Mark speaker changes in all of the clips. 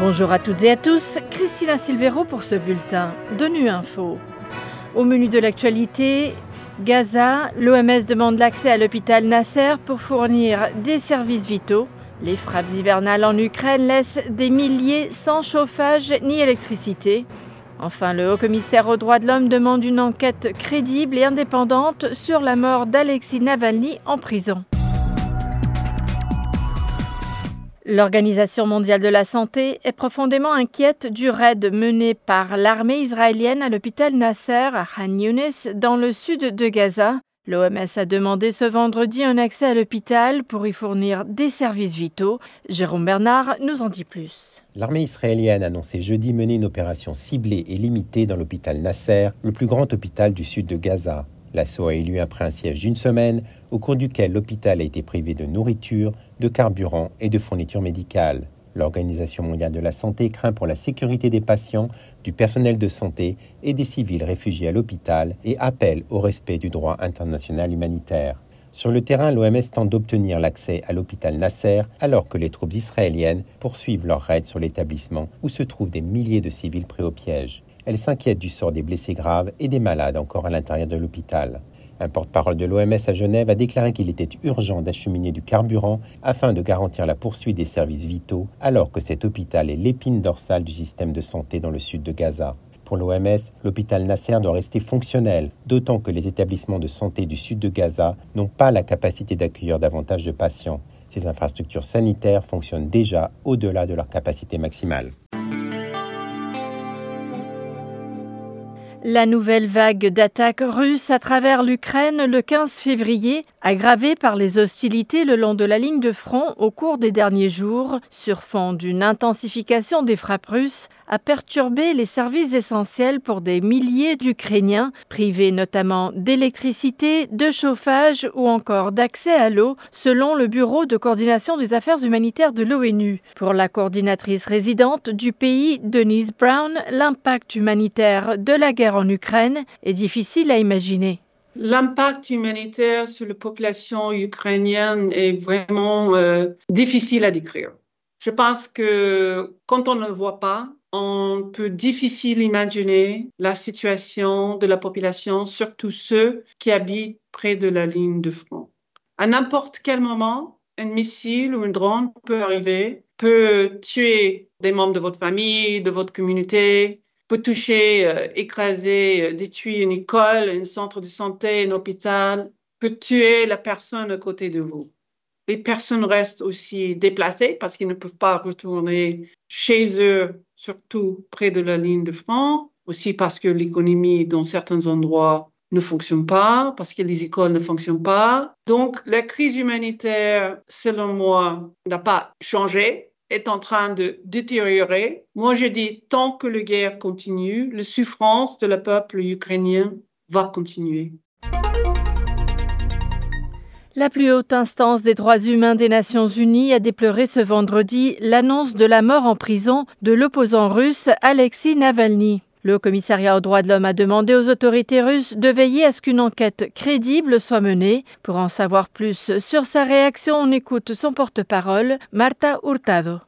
Speaker 1: Bonjour à toutes et à tous, Christina Silvero pour ce bulletin de Nu Info. Au menu de l'actualité, Gaza, l'OMS demande l'accès à l'hôpital Nasser pour fournir des services vitaux. Les frappes hivernales en Ukraine laissent des milliers sans chauffage ni électricité. Enfin, le haut-commissaire aux droits de l'homme demande une enquête crédible et indépendante sur la mort d'Alexis Navalny en prison. L'Organisation mondiale de la santé est profondément inquiète du raid mené par l'armée israélienne à l'hôpital Nasser à Khan Younis dans le sud de Gaza. L'OMS a demandé ce vendredi un accès à l'hôpital pour y fournir des services vitaux. Jérôme Bernard nous en dit plus.
Speaker 2: L'armée israélienne a annoncé jeudi mener une opération ciblée et limitée dans l'hôpital Nasser, le plus grand hôpital du sud de Gaza. L'assaut a eu lieu après un siège d'une semaine, au cours duquel l'hôpital a été privé de nourriture, de carburant et de fournitures médicales. L'Organisation mondiale de la santé craint pour la sécurité des patients, du personnel de santé et des civils réfugiés à l'hôpital et appelle au respect du droit international humanitaire. Sur le terrain, l'OMS tente d'obtenir l'accès à l'hôpital Nasser alors que les troupes israéliennes poursuivent leur raid sur l'établissement où se trouvent des milliers de civils pris au piège. Elle s'inquiète du sort des blessés graves et des malades encore à l'intérieur de l'hôpital. Un porte-parole de l'OMS à Genève a déclaré qu'il était urgent d'acheminer du carburant afin de garantir la poursuite des services vitaux, alors que cet hôpital est l'épine dorsale du système de santé dans le sud de Gaza. Pour l'OMS, l'hôpital Nasser doit rester fonctionnel, d'autant que les établissements de santé du sud de Gaza n'ont pas la capacité d'accueillir davantage de patients. Ces infrastructures sanitaires fonctionnent déjà au-delà de leur capacité maximale.
Speaker 1: La nouvelle vague d'attaques russes à travers l'Ukraine le 15 février, aggravée par les hostilités le long de la ligne de front au cours des derniers jours, sur fond d'une intensification des frappes russes, a perturbé les services essentiels pour des milliers d'Ukrainiens, privés notamment d'électricité, de chauffage ou encore d'accès à l'eau, selon le Bureau de coordination des affaires humanitaires de l'ONU. Pour la coordinatrice résidente du pays, Denise Brown, l'impact humanitaire de la guerre en Ukraine est difficile à imaginer.
Speaker 3: L'impact humanitaire sur la population ukrainienne est vraiment euh, difficile à décrire. Je pense que quand on ne voit pas, on peut difficile imaginer la situation de la population, surtout ceux qui habitent près de la ligne de front. À n'importe quel moment, un missile ou un drone peut arriver, peut tuer des membres de votre famille, de votre communauté, peut toucher, euh, écraser, euh, détruire une école, un centre de santé, un hôpital, peut tuer la personne à côté de vous. Les personnes restent aussi déplacées parce qu'ils ne peuvent pas retourner chez eux, surtout près de la ligne de front, aussi parce que l'économie dans certains endroits ne fonctionne pas, parce que les écoles ne fonctionnent pas. Donc, la crise humanitaire, selon moi, n'a pas changé, est en train de détériorer. Moi, je dis, tant que la guerre continue, la souffrance de le peuple ukrainien va continuer.
Speaker 1: La plus haute instance des droits humains des Nations Unies a déploré ce vendredi l'annonce de la mort en prison de l'opposant russe Alexis Navalny. Le commissariat aux droits de l'homme a demandé aux autorités russes de veiller à ce qu'une enquête crédible soit menée. Pour en savoir plus sur sa réaction, on écoute son porte-parole, Marta Hurtado.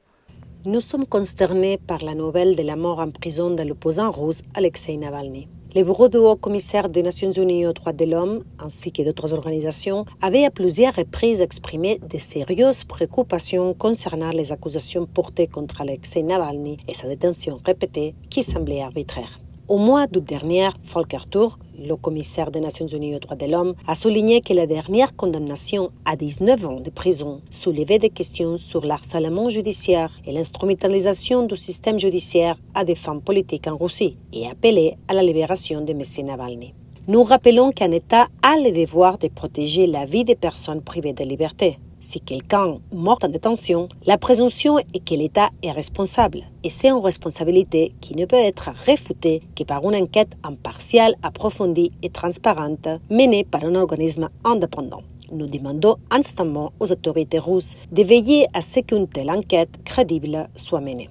Speaker 4: Nous sommes consternés par la nouvelle de la mort en prison de l'opposant russe Alexei Navalny. Le Bureau du Haut Commissaire des Nations Unies aux droits de l'homme, ainsi que d'autres organisations, avait à plusieurs reprises exprimé de sérieuses préoccupations concernant les accusations portées contre Alexei Navalny et sa détention répétée qui semblait arbitraire. Au mois d'août dernier, Volker Turk, le commissaire des Nations Unies aux droits de l'homme, a souligné que la dernière condamnation à 19 ans de prison soulevait des questions sur l'harcèlement judiciaire et l'instrumentalisation du système judiciaire à des femmes politiques en Russie et appelé à la libération de M. Navalny. Nous rappelons qu'un État a le devoir de protéger la vie des personnes privées de liberté. Si quelqu'un mort en détention, la présomption est que l'État est responsable. Et c'est une responsabilité qui ne peut être réfutée que par une enquête impartiale, approfondie et transparente menée par un organisme indépendant. Nous demandons instamment aux autorités russes de veiller à ce qu'une telle enquête crédible soit menée.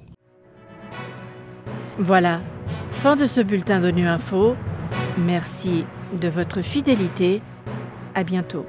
Speaker 1: Voilà, fin de ce bulletin de Nu Info. Merci de votre fidélité. À bientôt.